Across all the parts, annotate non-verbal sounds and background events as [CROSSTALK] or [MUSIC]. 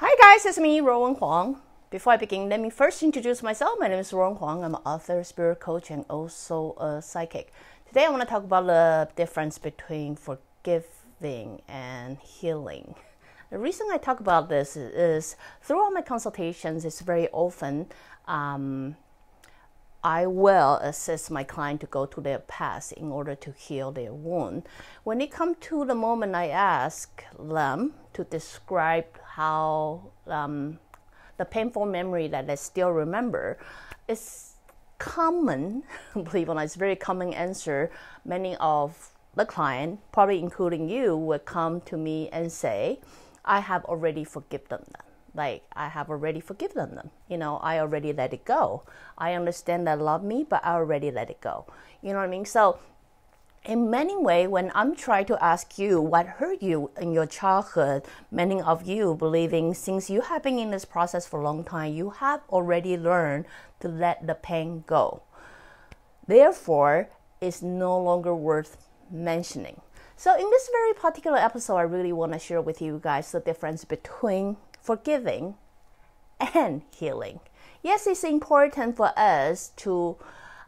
Hi guys, it's me, Ruowen Huang. Before I begin, let me first introduce myself. My name is Ruowen Huang. I'm an author, spirit coach, and also a psychic. Today I want to talk about the difference between forgiving and healing. The reason I talk about this is, through all my consultations, it's very often um, I will assist my client to go to their past in order to heal their wound. When it comes to the moment I ask them to describe how um, the painful memory that they still remember, it's common, [LAUGHS] believe it or not, it's very common answer. Many of the client, probably including you, would come to me and say, I have already forgiven them. Like I have already forgiven them. You know, I already let it go. I understand they love me, but I already let it go. You know what I mean? So in many ways, when I'm trying to ask you what hurt you in your childhood, many of you believing since you have been in this process for a long time, you have already learned to let the pain go. Therefore, it's no longer worth mentioning. So, in this very particular episode, I really want to share with you guys the difference between forgiving and healing. Yes, it's important for us to,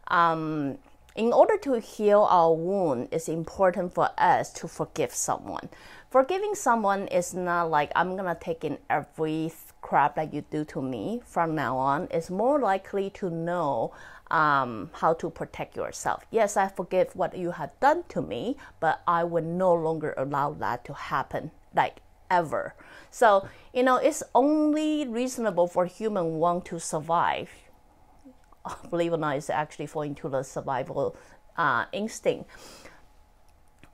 um, in order to heal our wound, it's important for us to forgive someone. Forgiving someone is not like I'm gonna take in every crap that you do to me from now on. It's more likely to know um, how to protect yourself. Yes, I forgive what you have done to me, but I will no longer allow that to happen, like ever. So, you know, it's only reasonable for human want to survive. Believe or not, it's actually falling to the survival uh, instinct.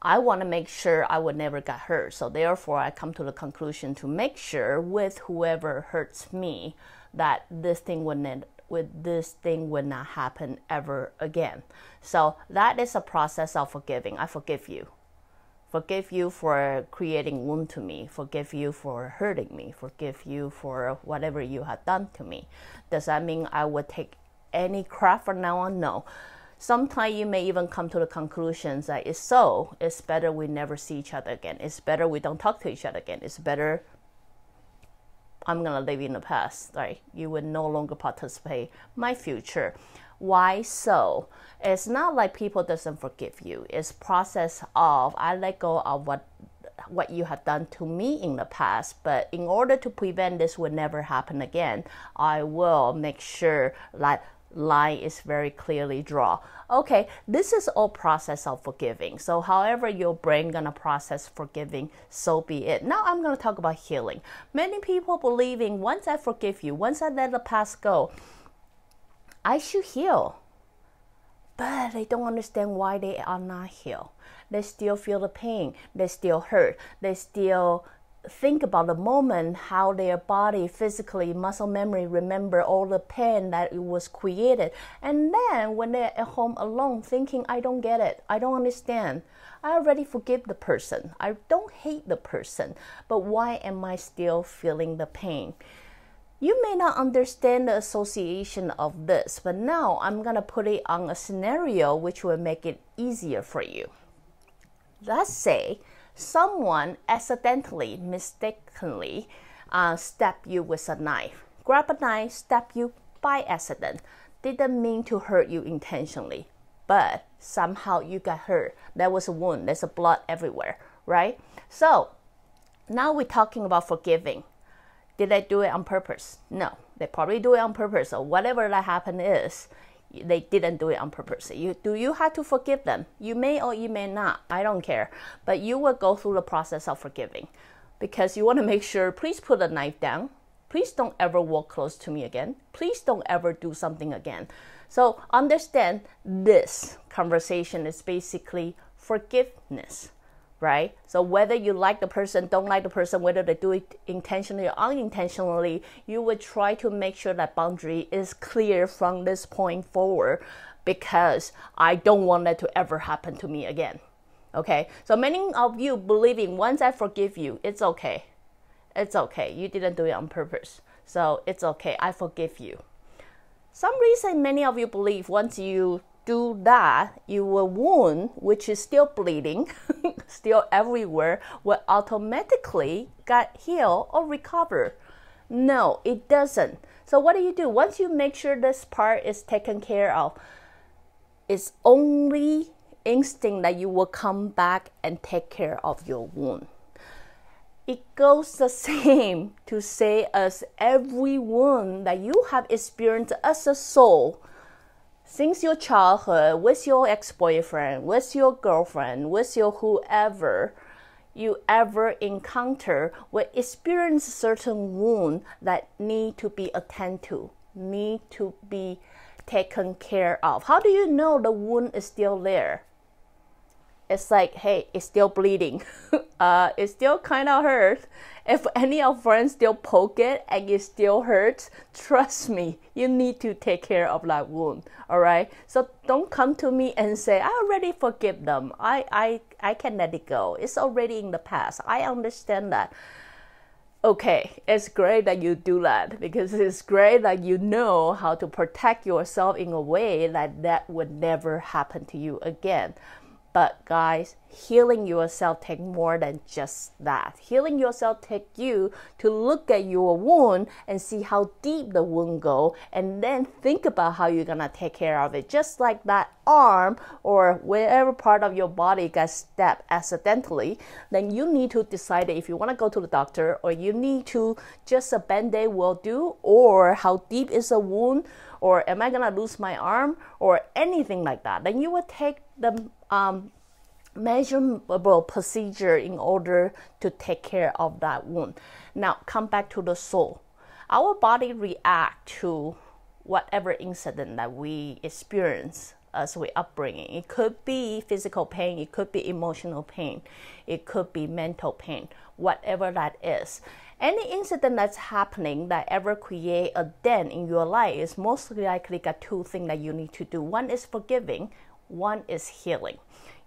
I want to make sure I would never get hurt. So therefore, I come to the conclusion to make sure with whoever hurts me that this thing would not with this thing would not happen ever again. So that is a process of forgiving. I forgive you. Forgive you for creating wound to me. Forgive you for hurting me. Forgive you for whatever you have done to me. Does that mean I would take any crap from now on? No. Sometimes you may even come to the conclusion that it's so. It's better we never see each other again. It's better we don't talk to each other again. It's better I'm gonna live in the past. Right? You will no longer participate my future. Why so? It's not like people doesn't forgive you. It's process of I let go of what what you have done to me in the past, but in order to prevent this would never happen again, I will make sure that line is very clearly drawn. Okay, this is all process of forgiving. So however your brain gonna process forgiving, so be it. Now I'm gonna talk about healing. Many people believing once I forgive you, once I let the past go, I should heal. But they don't understand why they are not healed. They still feel the pain. They still hurt. They still think about the moment how their body physically muscle memory remember all the pain that it was created. And then when they're at home alone thinking i don't get it. I don't understand. I already forgive the person. I don't hate the person but why am i still feeling the pain? You may not understand the association of this but now i'm going to put it on a scenario which will make it easier for you. Let's say someone accidentally, mistakenly, uh, stab you with a knife. Grab a knife, stab you by accident. Didn't mean to hurt you intentionally, but somehow you got hurt. There was a wound, there's a blood everywhere, right? So now we're talking about forgiving. Did they do it on purpose? No, they probably do it on purpose. So whatever that happened is, they didn't do it on purpose. You do you have to forgive them? You may or you may not. I don't care. But you will go through the process of forgiving because you want to make sure please put the knife down. Please don't ever walk close to me again. Please don't ever do something again. So understand this conversation is basically forgiveness. Right? So whether you like the person, don't like the person, whether they do it intentionally or unintentionally, you would try to make sure that boundary is clear from this point forward because I don't want that to ever happen to me again. Okay? So many of you believing once I forgive you, it's okay. It's okay. You didn't do it on purpose. So it's okay. I forgive you. Some reason many of you believe once you do that, your wound, which is still bleeding, [LAUGHS] still everywhere, will automatically get healed or recover. No, it doesn't. So what do you do? Once you make sure this part is taken care of, it's only instinct that you will come back and take care of your wound. It goes the [LAUGHS] same to say as every wound that you have experienced as a soul since your childhood with your ex-boyfriend, with your girlfriend, with your whoever you ever encounter will experience certain wound that need to be attended to, need to be taken care of. How do you know the wound is still there? It's like, hey, it's still bleeding. [LAUGHS] uh, it still kind of hurts. If any of friends still poke it and it still hurts, trust me, you need to take care of that wound. All right. So don't come to me and say, I already forgive them. I, I, I can let it go. It's already in the past. I understand that okay, it's great that you do that because it's great that you know how to protect yourself in a way that that would never happen to you again. But guys, healing yourself take more than just that. Healing yourself take you to look at your wound and see how deep the wound go and then think about how you're going to take care of it. Just like that arm or wherever part of your body got stabbed accidentally, then you need to decide if you want to go to the doctor or you need to just a band-aid will do or how deep is the wound or am I going to lose my arm or anything like that. Then you would take the um, measurable procedure in order to take care of that wound. Now, come back to the soul. Our body react to whatever incident that we experience as we upbringing. It could be physical pain, it could be emotional pain, it could be mental pain, whatever that is. Any incident that's happening that ever create a dent in your life is most likely got two things that you need to do. One is forgiving, one is healing.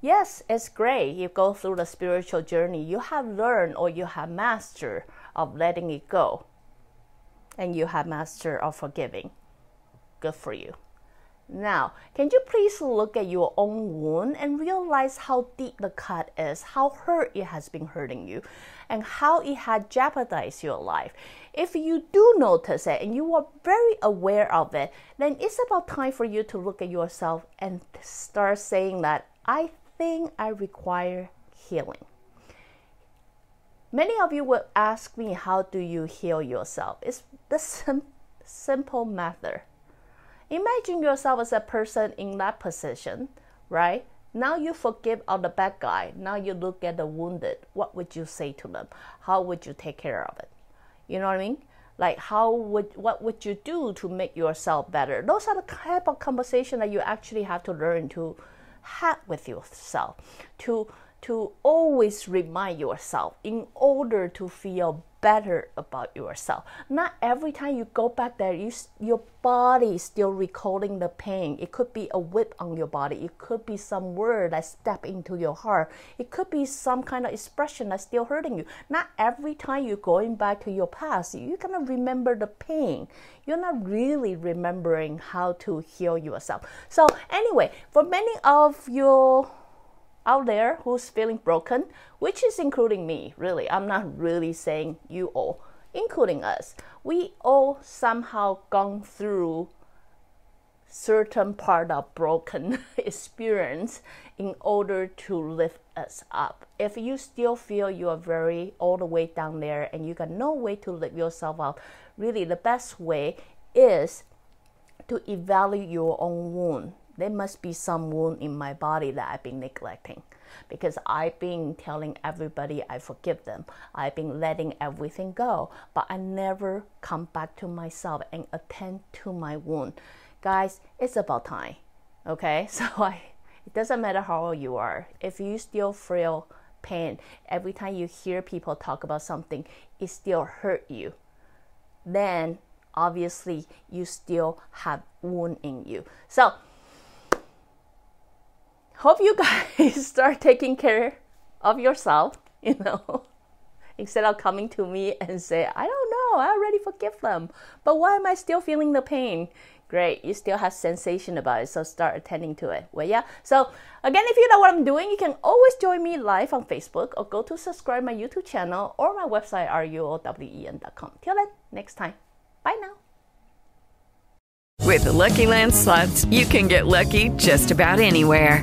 Yes, it's great. You go through the spiritual journey. You have learned or you have mastered of letting it go. And you have mastered of forgiving. Good for you. Now, can you please look at your own wound and realize how deep the cut is, how hurt it has been hurting you, and how it had jeopardized your life? If you do notice it and you are very aware of it, then it's about time for you to look at yourself and start saying that I think I require healing. Many of you will ask me, How do you heal yourself? It's the sim- simple method Imagine yourself as a person in that position, right? Now you forgive all the bad guy. Now you look at the wounded. What would you say to them? How would you take care of it? You know what I mean? Like how would what would you do to make yourself better? Those are the type of conversation that you actually have to learn to have with yourself. To to always remind yourself in order to feel better about yourself. Not every time you go back there, you, your body is still recalling the pain. It could be a whip on your body. It could be some word that step into your heart. It could be some kind of expression that's still hurting you. Not every time you're going back to your past, you're gonna remember the pain. You're not really remembering how to heal yourself. So anyway, for many of your out there who's feeling broken, which is including me, really. I'm not really saying you all, including us. We all somehow gone through certain part of broken [LAUGHS] experience in order to lift us up. If you still feel you are very all the way down there and you got no way to lift yourself up, really the best way is to evaluate your own wound there must be some wound in my body that I've been neglecting because I've been telling everybody I forgive them. I've been letting everything go, but I never come back to myself and attend to my wound. Guys, it's about time. Okay? [LAUGHS] So I it doesn't matter how old you are. If you still feel pain, every time you hear people talk about something, it still hurt you, then obviously you still have wound in you. So hope you guys [LAUGHS] start taking care of yourself, you know, [LAUGHS] instead of coming to me and say, I don't know, I already forgive them, but why am I still feeling the pain? Great, you still have sensation about it, so start attending to it. Well, yeah. So again, if you know what I'm doing, you can always join me live on Facebook or go to subscribe my YouTube channel or my website ruowen.com. Till then, next time. Bye now. With the Lucky Land slots, you can get lucky just about anywhere.